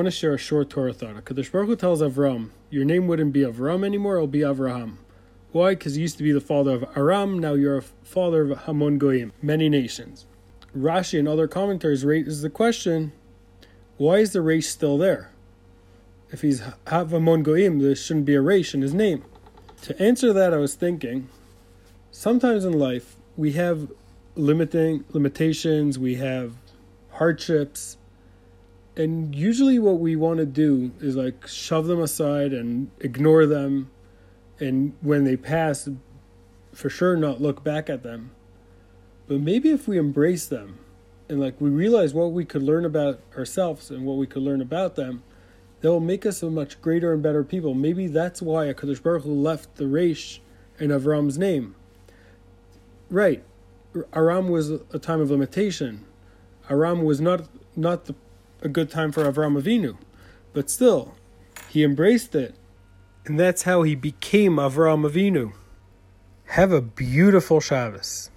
I want to share a short Torah thought. Kadosh Baruch Hu tells Avram, your name wouldn't be Avram anymore, it'll be Avraham. Why? Because you used to be the father of Aram, now you're a father of Hamon Goyim, many nations. Rashi and other commentators raise the question, why is the Reish still there? If he's Hamon Goyim, there shouldn't be a Reish in his name. To answer that, I was thinking, sometimes in life we have limiting limitations, we have hardships, and usually what we want to do is like shove them aside and ignore them. And when they pass for sure not look back at them. But maybe if we embrace them and like we realize what we could learn about ourselves and what we could learn about them they'll make us a much greater and better people. Maybe that's why HaKadosh Baruch Hu left the Reish in Avram's name. Right. Aram was a time of limitation. Aram was not not the a good time for Avram Avinu. But still, he embraced it. And that's how he became Avram Avinu. Have a beautiful Shabbos.